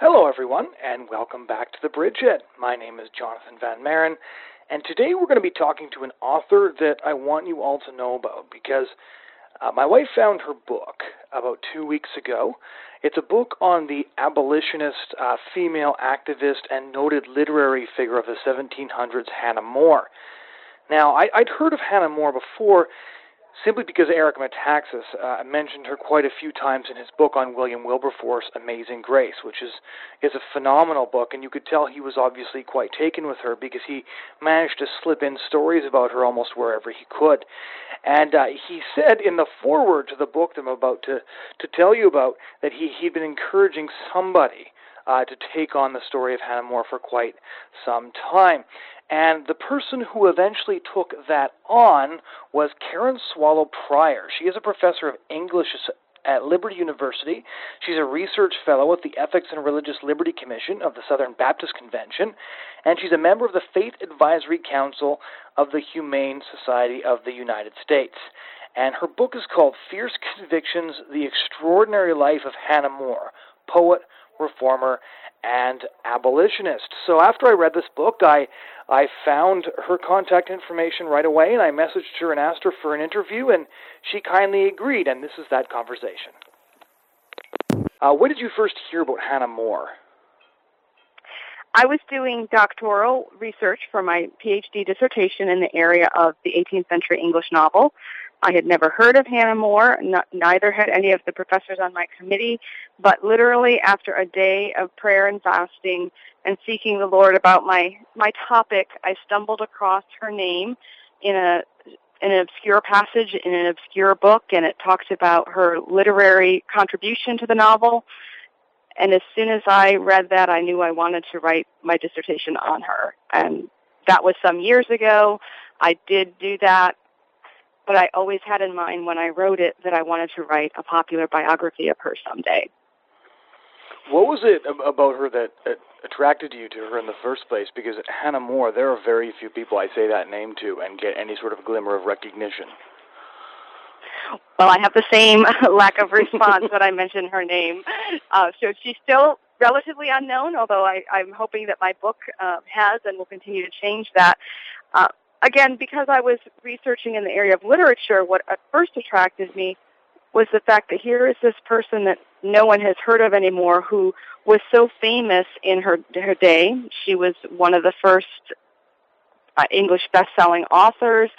Hello, everyone, and welcome back to the Bridgehead. My name is Jonathon Van Maren, and today we're going to be talking to an author that I want you all to know about because uh, my wife found her book about two weeks ago. It's a book on the abolitionist, uh, female activist, and noted literary figure of the 1700s, Hannah More. Now, I, I'd heard of Hannah More before simply because Eric Metaxas uh, mentioned her quite a few times in his book on William Wilberforce, Amazing Grace, which is is a phenomenal book, and you could tell he was obviously quite taken with her because he managed to slip in stories about her almost wherever he could. And uh, he said in the foreword to the book that I'm about to to tell you about that he he'd been encouraging somebody uh, to take on the story of Hannah More for quite some time. And the person who eventually took that on was Karen Swallow Prior. She is a professor of English at Liberty University. She's a research fellow at the Ethics and Religious Liberty Commission of the Southern Baptist Convention, and she's a member of the Faith Advisory Council of the Humane Society of the United States. And her book is called Fierce Convictions The Extraordinary Life of Hannah More, Poet, Reformer, and abolitionist. So after I read this book, I I found her contact information right away, and I messaged her and asked her for an interview, and she kindly agreed. And this is that conversation. Uh, when did you first hear about Hannah More? I was doing doctoral research for my PhD dissertation in the area of the 18th century English novel. I had never heard of Hannah More, neither had any of the professors on my committee, but literally after a day of prayer and fasting and seeking the Lord about my, my topic, I stumbled across her name in a in an obscure passage in an obscure book and it talks about her literary contribution to the novel. And as soon as I read that, I knew I wanted to write my dissertation on her. And that was some years ago. I did do that but I always had in mind when I wrote it that I wanted to write a popular biography of her someday. What was it about her that attracted you to her in the first place? Because Hannah More, there are very few people I say that name to and get any sort of glimmer of recognition. Well, I have the same lack of response when I mention her name. Uh, so she's still relatively unknown, although I, I'm hoping that my book uh, has and will continue to change that. Uh, again, because I was researching in the area of literature, what at first attracted me was the fact that here is this person that no one has heard of anymore who was so famous in her her day. She was one of the first uh, English best-selling authors,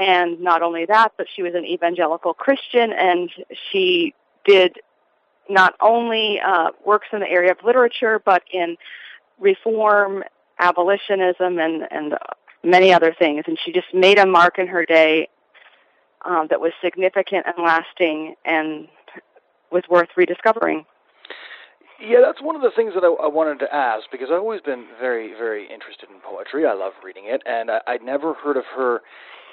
and not only that, but she was an evangelical Christian, and she did not only uh, works in the area of literature, but in reform, abolitionism, and and many other things. And she just made a mark in her day um, that was significant and lasting and was worth rediscovering. Yeah, that's one of the things that I, I wanted to ask because I've always been very, very interested in poetry. I love reading it, and I, I'd never heard of her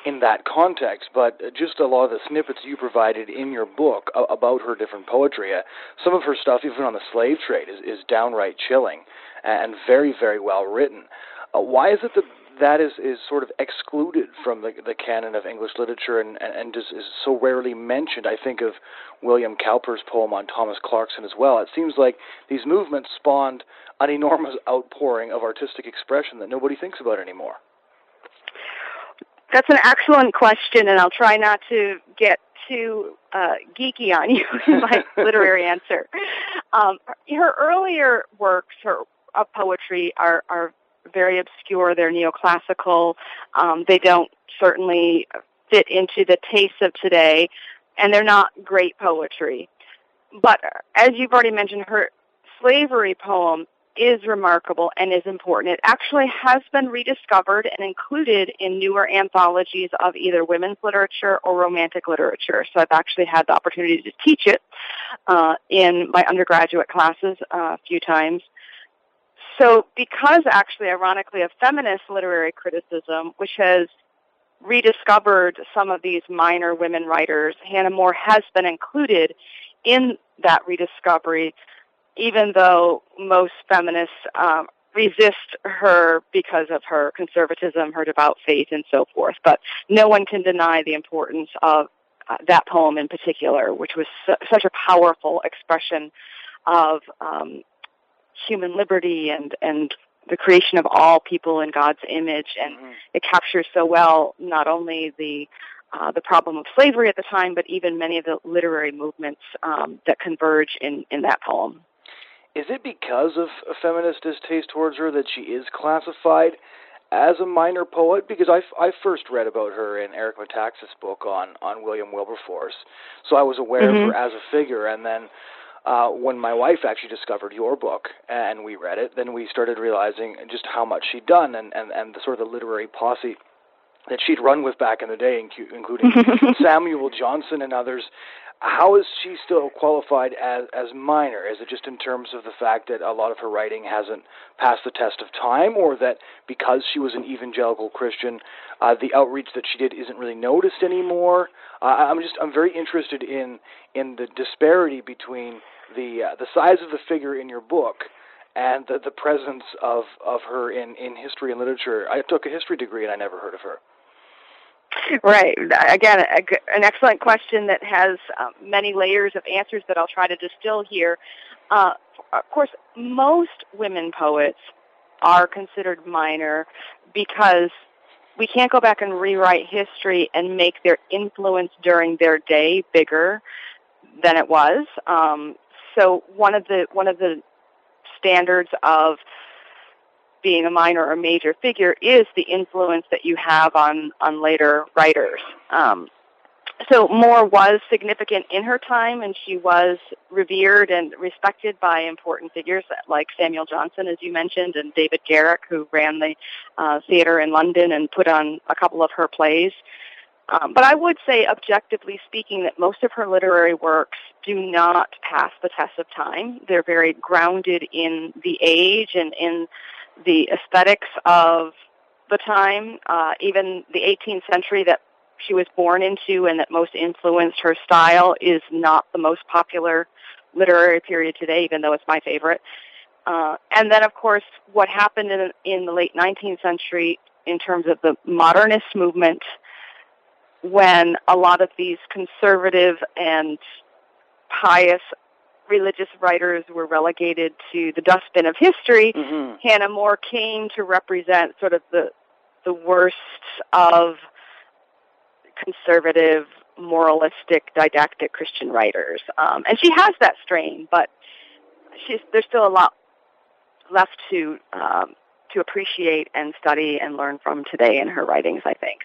in that context, but just a lot of the snippets you provided in your book about her different poetry, uh, some of her stuff, even on the slave trade, is, is downright chilling and very, very well written. Uh, why is it that that is, is sort of excluded from the, the canon of English literature and, and, and just is so rarely mentioned. I think of William Cowper's poem on Thomas Clarkson as well. It seems like these movements spawned an enormous outpouring of artistic expression that nobody thinks about anymore. That's an excellent question, and I'll try not to get too uh, geeky on you in my literary answer. Um, her earlier works, her of poetry, are are very obscure. They're neoclassical. Um, they don't certainly fit into the taste of today, and they're not great poetry. But as you've already mentioned, her slavery poem is remarkable and is important. It actually has been rediscovered and included in newer anthologies of either women's literature or romantic literature. So I've actually had the opportunity to teach it uh, in my undergraduate classes uh, a few times. So, because actually, ironically, of feminist literary criticism, which has rediscovered some of these minor women writers, Hannah More has been included in that rediscovery, even though most feminists um, resist her because of her conservatism, her devout faith, and so forth. But no one can deny the importance of uh, that poem in particular, which was su- such a powerful expression of um, human liberty and and the creation of all people in God's image, and mm-hmm. it captures so well not only the uh, the problem of slavery at the time, but even many of the literary movements um, that converge in, in that poem. Is it because of a feminist distaste towards her that she is classified as a minor poet? Because I, I first read about her in Eric Metaxas' book on, on William Wilberforce, so I was aware mm-hmm. of her as a figure, and then uh, when my wife actually discovered your book and we read it, then we started realizing just how much she'd done and, and, and the sort of the literary posse that she'd run with back in the day, including Samuel Johnson and others. How is she still qualified as as minor? Is it just in terms of the fact that a lot of her writing hasn't passed the test of time, or that because she was an evangelical Christian, uh, the outreach that she did isn't really noticed anymore? Uh, I'm just I'm very interested in in the disparity between the uh, the size of the figure in your book and the, the presence of of her in in history and literature. I took a history degree and I never heard of her. Right. Again, a, an excellent question that has um, many layers of answers that I'll try to distill here. Uh, of course, most women poets are considered minor because we can't go back and rewrite history and make their influence during their day bigger than it was. Um, so one of the one of the standards of being a minor or major figure is the influence that you have on on later writers. Um, so More was significant in her time, and she was revered and respected by important figures like Samuel Johnson, as you mentioned, and David Garrick, who ran the uh, theater in London and put on a couple of her plays. Um, but I would say, objectively speaking, that most of her literary works do not pass the test of time. They're very grounded in the age and in the aesthetics of the time, uh, even the 18th century that she was born into and that most influenced her style is not the most popular literary period today, even though it's my favorite. Uh, and then, of course, what happened in, in the late 19th century in terms of the modernist movement when a lot of these conservative and pious religious writers were relegated to the dustbin of history, mm-hmm. Hannah More came to represent sort of the the worst of conservative, moralistic, didactic Christian writers. Um, and she has that strain, but she's there's still a lot left to um, to appreciate and study and learn from today in her writings. I think.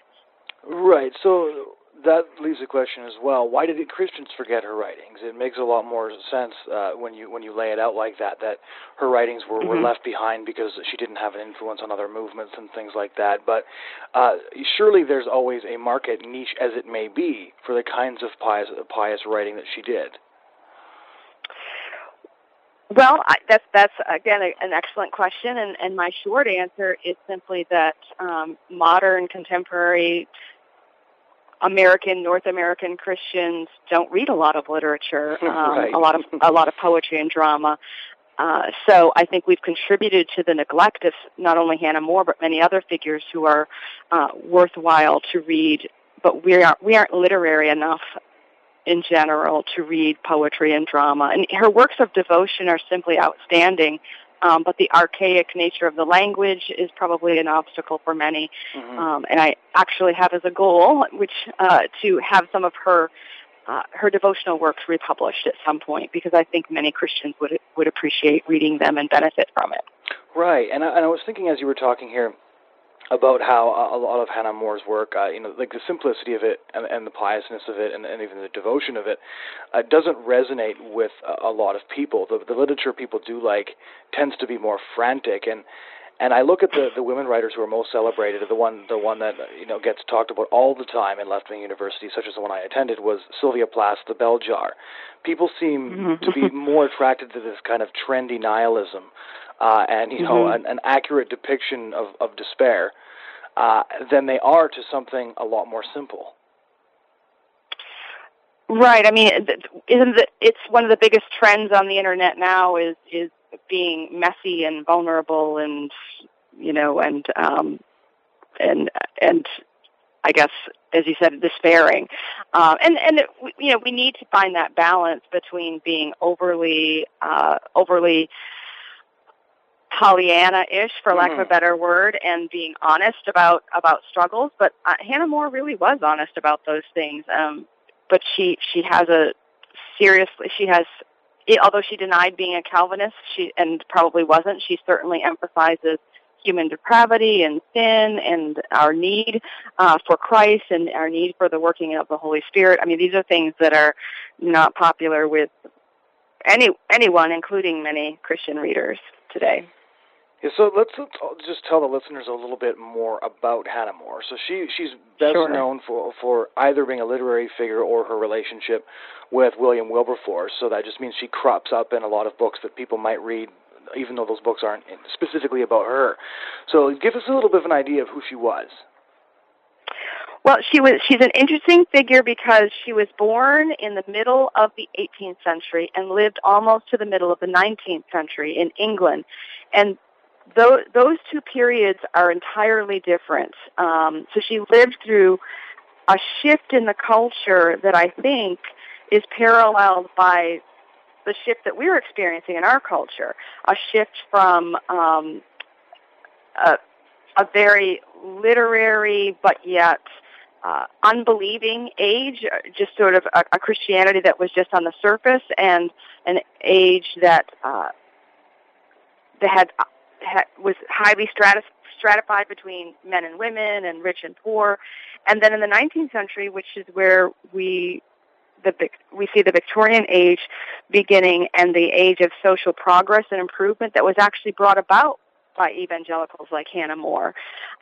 Right. So that leaves a question as well. Why did Christians forget her writings? It makes a lot more sense uh, when you when you lay it out like that. That her writings were, mm-hmm. were left behind because she didn't have an influence on other movements and things like that. But uh, surely there's always a market, niche as it may be, for the kinds of pious pious writing that she did. Well, I, that's that's again a, an excellent question, and, and my short answer is simply that um, modern contemporary American, North American Christians don't read a lot of literature, um, right. a lot of a lot of poetry and drama. Uh, so I think we've contributed to the neglect of not only Hannah More but many other figures who are uh, worthwhile to read. But we aren't we aren't literary enough in general to read poetry and drama. And her works of devotion are simply outstanding. Um, but the archaic nature of the language is probably an obstacle for many. Mm-hmm. Um, and I actually have as a goal, which uh, to have some of her uh, her devotional works republished at some point, because I think many Christians would would appreciate reading them and benefit from it. Right, and I, and I was thinking as you were talking here about how a lot of Hannah More's work, uh, you know, like the simplicity of it and, and the piousness of it and, and even the devotion of it, uh, doesn't resonate with a, a lot of people. The, the literature people do like tends to be more frantic and. And I look at the, the women writers who are most celebrated. The one the one that you know gets talked about all the time in left wing universities, such as the one I attended, was Sylvia Plath's The Bell Jar. People seem mm-hmm. to be more attracted to this kind of trendy nihilism uh, and you know mm-hmm. an, an accurate depiction of, of despair uh, than they are to something a lot more simple. Right. I mean, isn't it, it's one of the biggest trends on the internet now is is being messy and vulnerable and you know and um, and and I guess as you said, despairing. Um, and and it, you know we need to find that balance between being overly uh, overly Pollyanna-ish, for lack mm-hmm. of a mm-hmm. better word, and being honest about about struggles. But uh, Hannah More really was honest about those things. Um, but she she has a seriously she has although she denied being a Calvinist, she and probably wasn't. She certainly emphasizes human depravity and sin and our need uh, for Christ and our need for the working of the Holy Spirit. I mean, these are things that are not popular with any anyone, including many Christian readers today. Yeah, so let's, let's just tell the listeners a little bit more about Hannah More. So she she's best sure. known for for either being a literary figure or her relationship with William Wilberforce. So that just means she crops up in a lot of books that people might read, even though those books aren't specifically about her. So give us a little bit of an idea of who she was. Well, she was she's an interesting figure because she was born in the middle of the 18th century and lived almost to the middle of the 19th century in England. And those, those two periods are entirely different. Um, so she lived through a shift in the culture that I think is paralleled by the shift that we're experiencing in our culture. A shift from um, a, a very literary but yet uh, unbelieving age, just sort of a, a, Christianity that was just on the surface, and an age that uh, that had was highly stratified between men and women and rich and poor. And then in the 19th century, which is where we the we see the Victorian age beginning and the age of social progress and improvement that was actually brought about by evangelicals like Hannah More.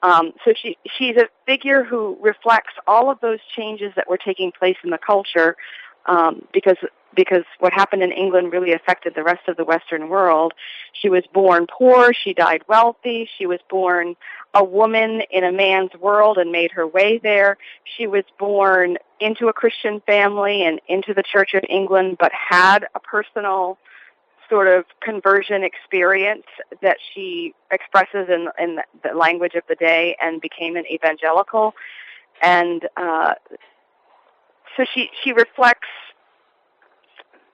Um, so she she's a figure who reflects all of those changes that were taking place in the culture um, because because what happened in England really affected the rest of the Western world. She was born poor, she died wealthy, she was born a woman in a man's world and made her way there. She was born into a Christian family and into the Church of England, but had a personal sort of conversion experience that she expresses in, in the language of the day and became an evangelical. And uh, so she, she reflects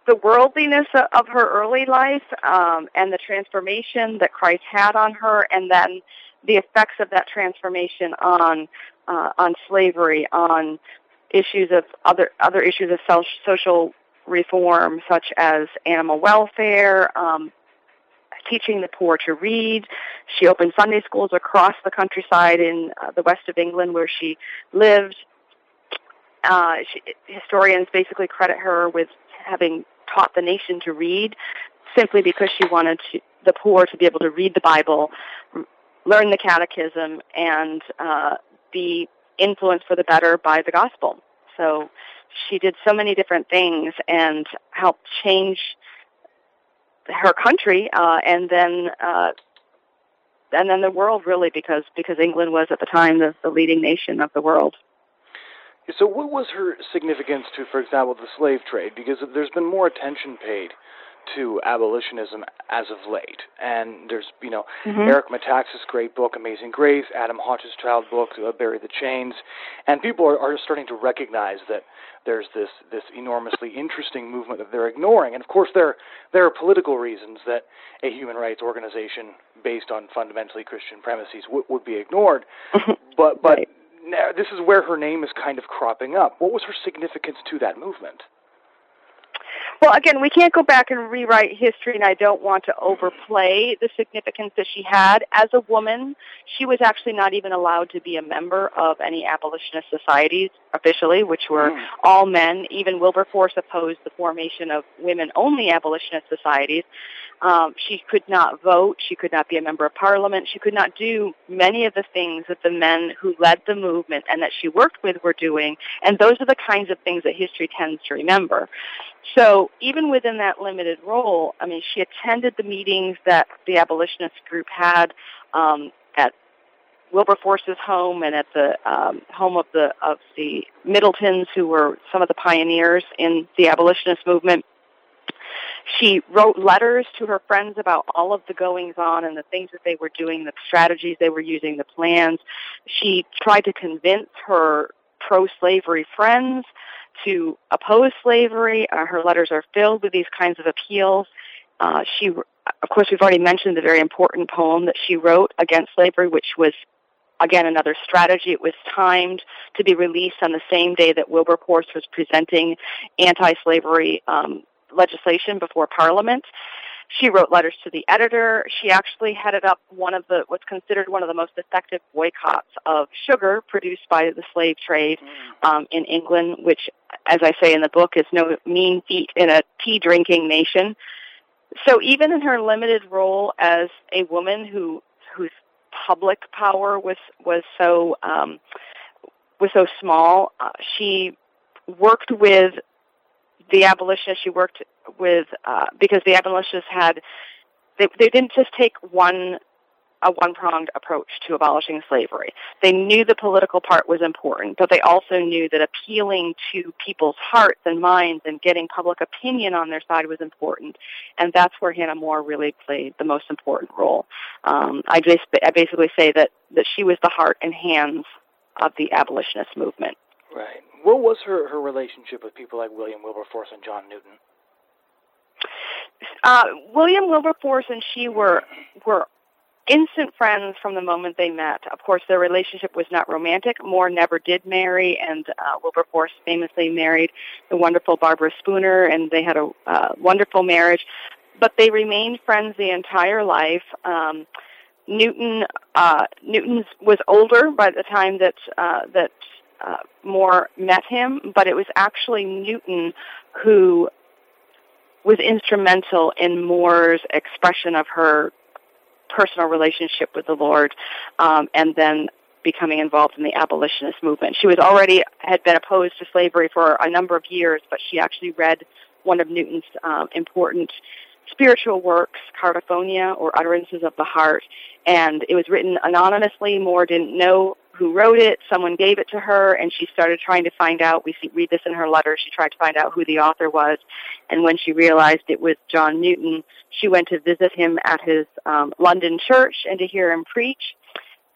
the worldliness of her early life um, and the transformation that Christ had on her, and then the effects of that transformation on uh, on slavery, on issues of other other issues of social reform, such as animal welfare, um, teaching the poor to read. She opened Sunday schools across the countryside in uh, the west of England, where she lived. Uh, she, historians basically credit her with having taught the nation to read simply because she wanted to, the poor to be able to read the Bible, learn the catechism, and uh, be influenced for the better by the gospel. So she did so many different things and helped change her country uh, and then uh, and then the world really because because England was at the time the, the leading nation of the world. So, what was her significance to, for example, the slave trade? Because there's been more attention paid to abolitionism as of late, and there's you know mm-hmm. Eric Metaxas' great book Amazing Grace, Adam Hodge's child book uh, Bury the Chains, and people are, are starting to recognize that there's this this enormously interesting movement that they're ignoring, and of course there there are political reasons that a human rights organization based on fundamentally Christian premises w- would be ignored, but but. Right now this is where her name is kind of cropping up. What was her significance to that movement? Well, again, we can't go back and rewrite history, and I don't want to overplay the significance that she had. As a woman, she was actually not even allowed to be a member of any abolitionist societies officially, which were mm. all men. Even Wilberforce opposed the formation of women-only abolitionist societies. Um, she could not vote. She could not be a member of parliament. She could not do many of the things that the men who led the movement and that she worked with were doing. And those are the kinds of things that history tends to remember. So even within that limited role, I mean, she attended the meetings that the abolitionist group had um, at Wilberforce's home and at the um, home of the of the Middletons, who were some of the pioneers in the abolitionist movement. She wrote letters to her friends about all of the goings on and the things that they were doing, the strategies they were using, the plans. She tried to convince her pro-slavery friends to oppose slavery. Uh, her letters are filled with these kinds of appeals. Uh, she of course, we've already mentioned the very important poem that she wrote against slavery, which was again another strategy. It was timed to be released on the same day that Wilberforce was presenting anti-slavery um, legislation before Parliament. She wrote letters to the editor. She actually headed up one of the what's considered one of the most effective boycotts of sugar produced by the slave trade mm. um, in England, which, as I say in the book, is no mean feat in a tea drinking nation. So even in her limited role as a woman who whose public power was was so um, was so small, uh, she worked with the abolitionists. She worked with uh, because the abolitionists had they they didn't just take one a one pronged approach to abolishing slavery. They knew the political part was important, but they also knew that appealing to people's hearts and minds and getting public opinion on their side was important. And that's where Hannah More really played the most important role. Um, I, just, I basically say that, that she was the heart and hands of the abolitionist movement. Right. What was her, her relationship with people like William Wilberforce and John Newton? Uh, William Wilberforce and she were were instant friends from the moment they met. Of course, their relationship was not romantic. More never did marry, and uh, Wilberforce famously married the wonderful Barbara Spooner, and they had a uh, wonderful marriage. But they remained friends the entire life. Um, Newton uh, Newton was older by the time that uh, that uh, More met him, but it was actually Newton who was instrumental in More's expression of her personal relationship with the Lord, um, and then becoming involved in the abolitionist movement. She was already had been opposed to slavery for a number of years, but she actually read one of Newton's um, important spiritual works, Cardiphonia or Utterances of the Heart, and it was written anonymously. More didn't know who wrote it. Someone gave it to her, and she started trying to find out. We see, read this in her letter. She tried to find out who the author was, and when she realized it was John Newton, she went to visit him at his um, London church and to hear him preach.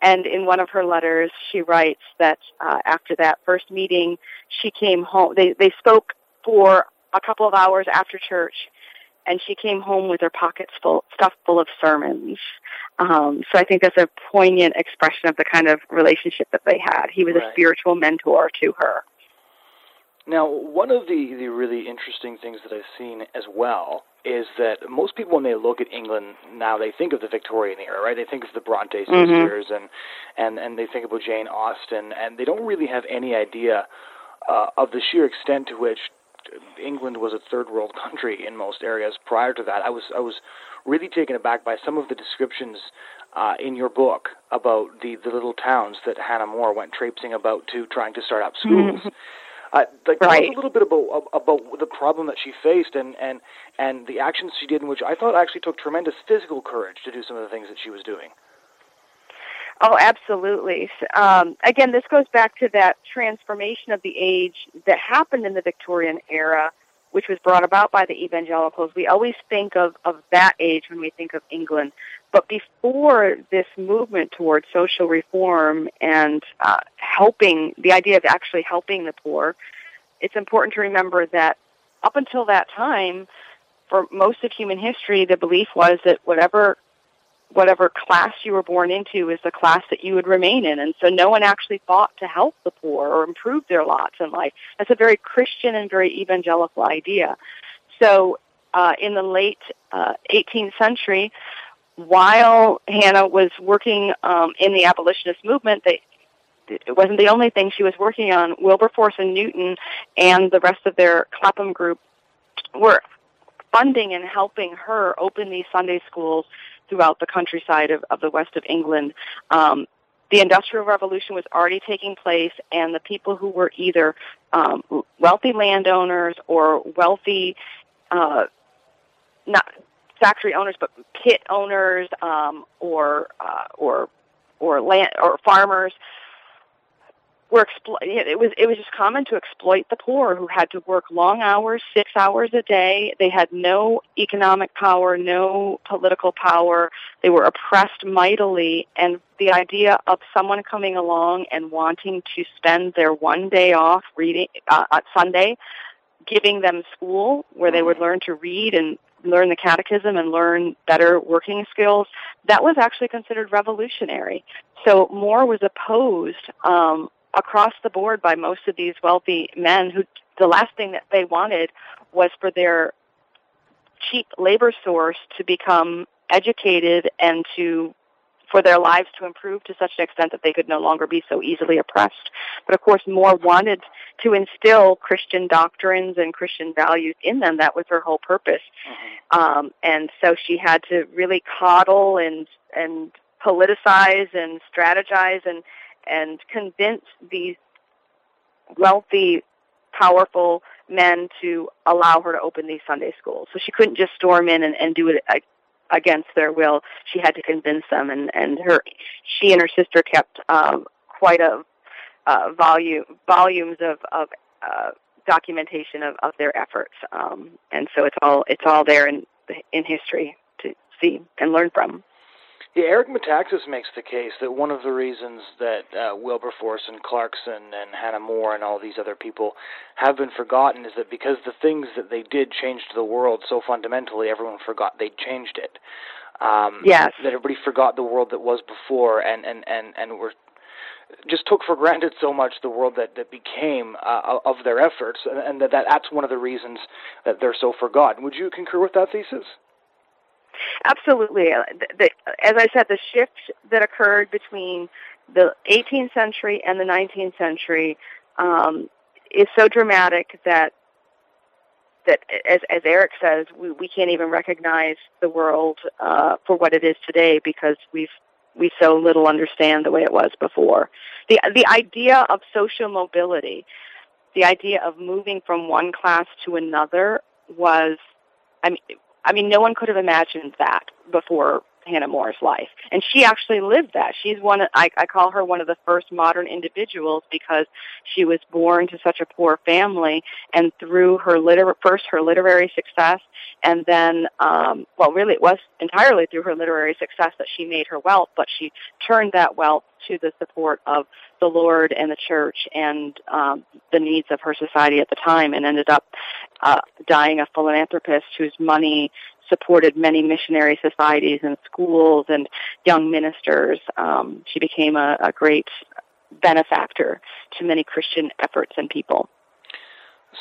And in one of her letters, she writes that uh, after that first meeting, she came home. They they spoke for a couple of hours after church, and she came home with her pockets full, stuffed full of sermons. Um, so I think that's a poignant expression of the kind of relationship that they had. He was right. a spiritual mentor to her. Now, one of the, the really interesting things that I've seen as well is that most people, when they look at England now, they think of the Victorian era, right? They think of the Bronte mm-hmm. sisters mm-hmm. and, and, and they think about Jane Austen, and they don't really have any idea uh, of the sheer extent to which England was a third world country in most areas. Prior to that, I was I was really taken aback by some of the descriptions uh, in your book about the the little towns that Hannah More went traipsing about to, trying to start up schools. Uh, like right. tell us a little bit about about the problem that she faced and and and the actions she did, in which I thought actually took tremendous physical courage to do some of the things that she was doing. Oh, absolutely. Um, again, this goes back to that transformation of the age that happened in the Victorian era, which was brought about by the evangelicals. We always think of, of that age when we think of England. But before this movement towards social reform and uh, helping, the idea of actually helping the poor, it's important to remember that up until that time, for most of human history, the belief was that whatever whatever class you were born into is the class that you would remain in. And so no one actually fought to help the poor or improve their lots in life. That's a very Christian and very evangelical idea. So uh, in the late uh, 18th century, while Hannah was working um, in the abolitionist movement, they, it wasn't the only thing she was working on. Wilberforce and Newton and the rest of their Clapham group were funding and helping her open these Sunday schools throughout the countryside of, of the west of England. Um, the Industrial Revolution was already taking place, and the people who were either um, wealthy landowners or wealthy, uh, not factory owners, but pit owners um, or uh, or or land or farmers were explo- it was it was just common to exploit the poor who had to work long hours, six hours a day. They had no economic power, no political power. They were oppressed mightily, and the idea of someone coming along and wanting to spend their one day off reading uh, on Sunday, giving them school where they would learn to read and learn the catechism and learn better working skills, that was actually considered revolutionary. So More was opposed um, across the board by most of these wealthy men who the last thing that they wanted was for their cheap labor source to become educated and to for their lives to improve to such an extent that they could no longer be so easily oppressed. But of course, More wanted to instill Christian doctrines and Christian values in them. That was her whole purpose. Mm-hmm. Um, and so she had to really coddle and and politicize and strategize and and convince these wealthy, powerful men to allow her to open these Sunday schools. So she couldn't just storm in and, and do it against their will. She had to convince them, and and her she and her sister kept um, quite a uh, volume volumes of of uh, documentation of, of their efforts, um, and so it's all it's all there in in history to see and learn from. Yeah, Eric Metaxas makes the case that one of the reasons that uh, Wilberforce and Clarkson and Hannah More and all these other people have been forgotten is that because the things that they did changed the world so fundamentally, everyone forgot they'd changed it. Um, yes. That everybody forgot the world that was before and, and, and, and were just took for granted so much the world that, that became uh, of their efforts, and, and that, that that's one of the reasons that they're so forgotten. Would you concur with that thesis? Absolutely. Uh, as I said, the shift that occurred between the 18th century and the 19th century um, is so dramatic that that, as, as Eric says, we, we can't even recognize the world uh, for what it is today because we've we so little understand the way it was before. The the idea of social mobility, the idea of moving from one class to another was, I mean, I mean, no one could have imagined that before Hannah More's life. And she actually lived that. She's one, of, I, I call her one of the first modern individuals because she was born to such a poor family and through her liter- first her literary success and then, um, well, really it was entirely through her literary success that she made her wealth, but she turned that wealth to the support of the Lord and the church and um, the needs of her society at the time, and ended up uh, dying a philanthropist whose money supported many missionary societies and schools and young ministers. Um, she became a, a great benefactor to many Christian efforts and people.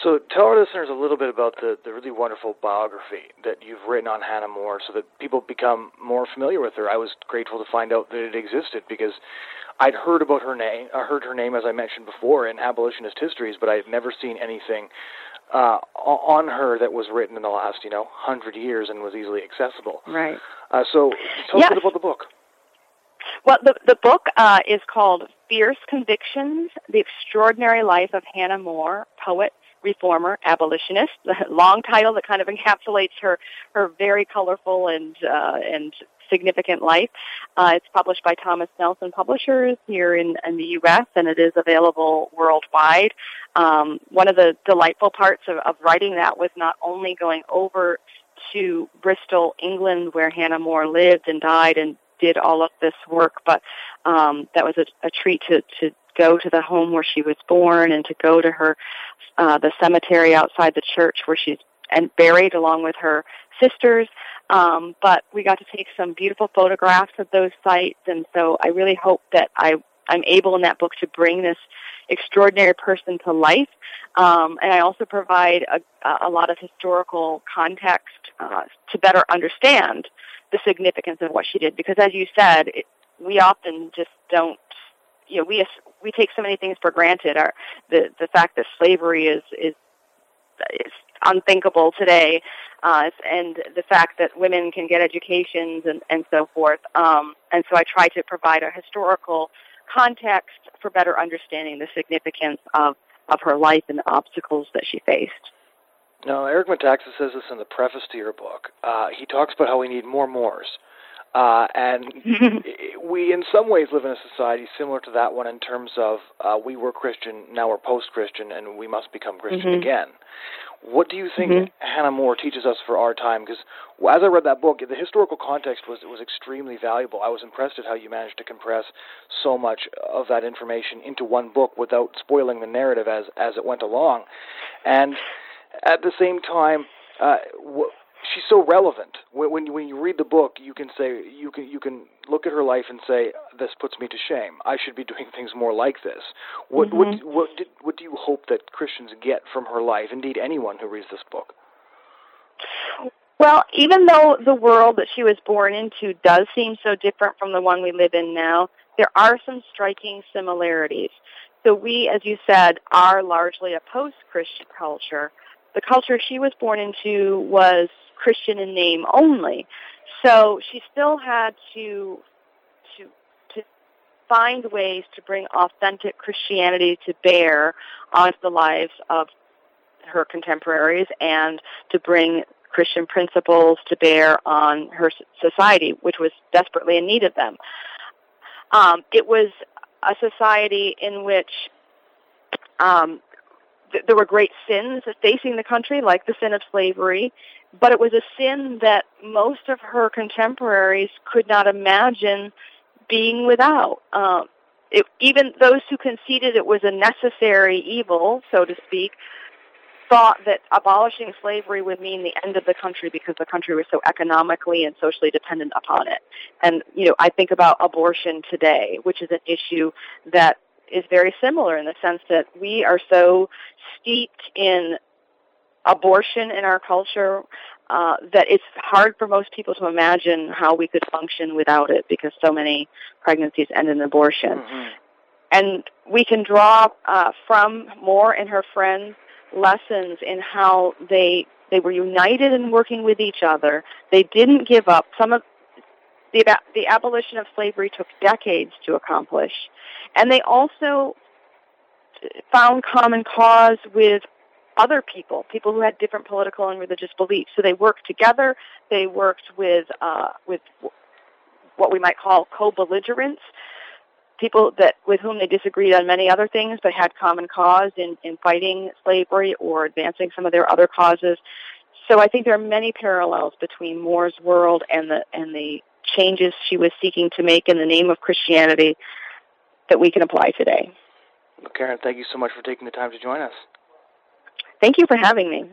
So tell our listeners a little bit about the, the really wonderful biography that you've written on Hannah More so that people become more familiar with her. I was grateful to find out that it existed because I'd heard about her name, I heard her name as I mentioned before in abolitionist histories, but I had never seen anything uh, on her that was written in the last, you know, hundred years and was easily accessible. Right. Uh, so tell yes. us a bit about the book. Well, the the book uh, is called "Fierce Convictions: The Extraordinary Life of Hannah More, Poet, Reformer, Abolitionist." The long title that kind of encapsulates her her very colorful and uh, and significant life. Uh, it's published by Thomas Nelson Publishers here in, in the U.S. and it is available worldwide. Um, one of the delightful parts of, of writing that was not only going over to Bristol, England, where Hannah More lived and died and did all of this work, but um, that was a, a treat to, to go to the home where she was born and to go to her uh, the cemetery outside the church where she's and buried along with her sisters. Um, but we got to take some beautiful photographs of those sites, and so I really hope that I I'm able in that book to bring this extraordinary person to life. Um, and I also provide a, a lot of historical context uh, to better understand the significance of what she did. Because as you said, it, we often just don't, you know, we we take so many things for granted. Our the the fact that slavery is is is unthinkable today, uh, and the fact that women can get educations and, and so forth. Um, and so I try to provide a historical context for better understanding the significance of, of her life and the obstacles that she faced. Now, Eric Metaxas says this in the preface to your book. Uh, he talks about how we need more Mores. Uh, and we, in some ways, live in a society similar to that one in terms of uh, we were Christian, now we're post-Christian, and we must become Christian mm-hmm. again. What do you think mm-hmm. Hannah More teaches us for our time? Because as I read that book, the historical context was was extremely valuable. I was impressed at how you managed to compress so much of that information into one book without spoiling the narrative as as it went along. And at the same time, uh, she's so relevant. When when you, when you read the book, you can say you can you can look at her life and say this puts me to shame. I should be doing things more like this. What mm-hmm. what what did, what do you hope that Christians get from her life? Indeed, anyone who reads this book. Well, even though the world that she was born into does seem so different from the one we live in now, there are some striking similarities. So we, as you said, are largely a post-Christian culture. The culture she was born into was Christian in name only. So she still had to to to find ways to bring authentic Christianity to bear on the lives of her contemporaries and to bring Christian principles to bear on her society, which was desperately in need of them. Um, it was a society in which um, th- there were great sins facing the country, like the sin of slavery, but it was a sin that most of her contemporaries could not imagine being without. Um, it, even those who conceded it was a necessary evil, so to speak, thought that abolishing slavery would mean the end of the country because the country was so economically and socially dependent upon it. And, you know, I think about abortion today, which is an issue that is very similar in the sense that we are so steeped in abortion in our culture uh, that it's hard for most people to imagine how we could function without it because so many pregnancies end in abortion. Mm-hmm. And we can draw uh, from More and her friends lessons in how they they were united in working with each other. They didn't give up. Some of the the abolition of slavery took decades to accomplish, and they also found common cause with other people, people who had different political and religious beliefs. So they worked together. They worked with uh, with what we might call co-belligerents, people that with whom they disagreed on many other things, but had common cause in, in fighting slavery or advancing some of their other causes. So I think there are many parallels between More's world and the and the changes she was seeking to make in the name of Christianity that we can apply today. Well, Karen, thank you so much for taking the time to join us. Thank you for having me.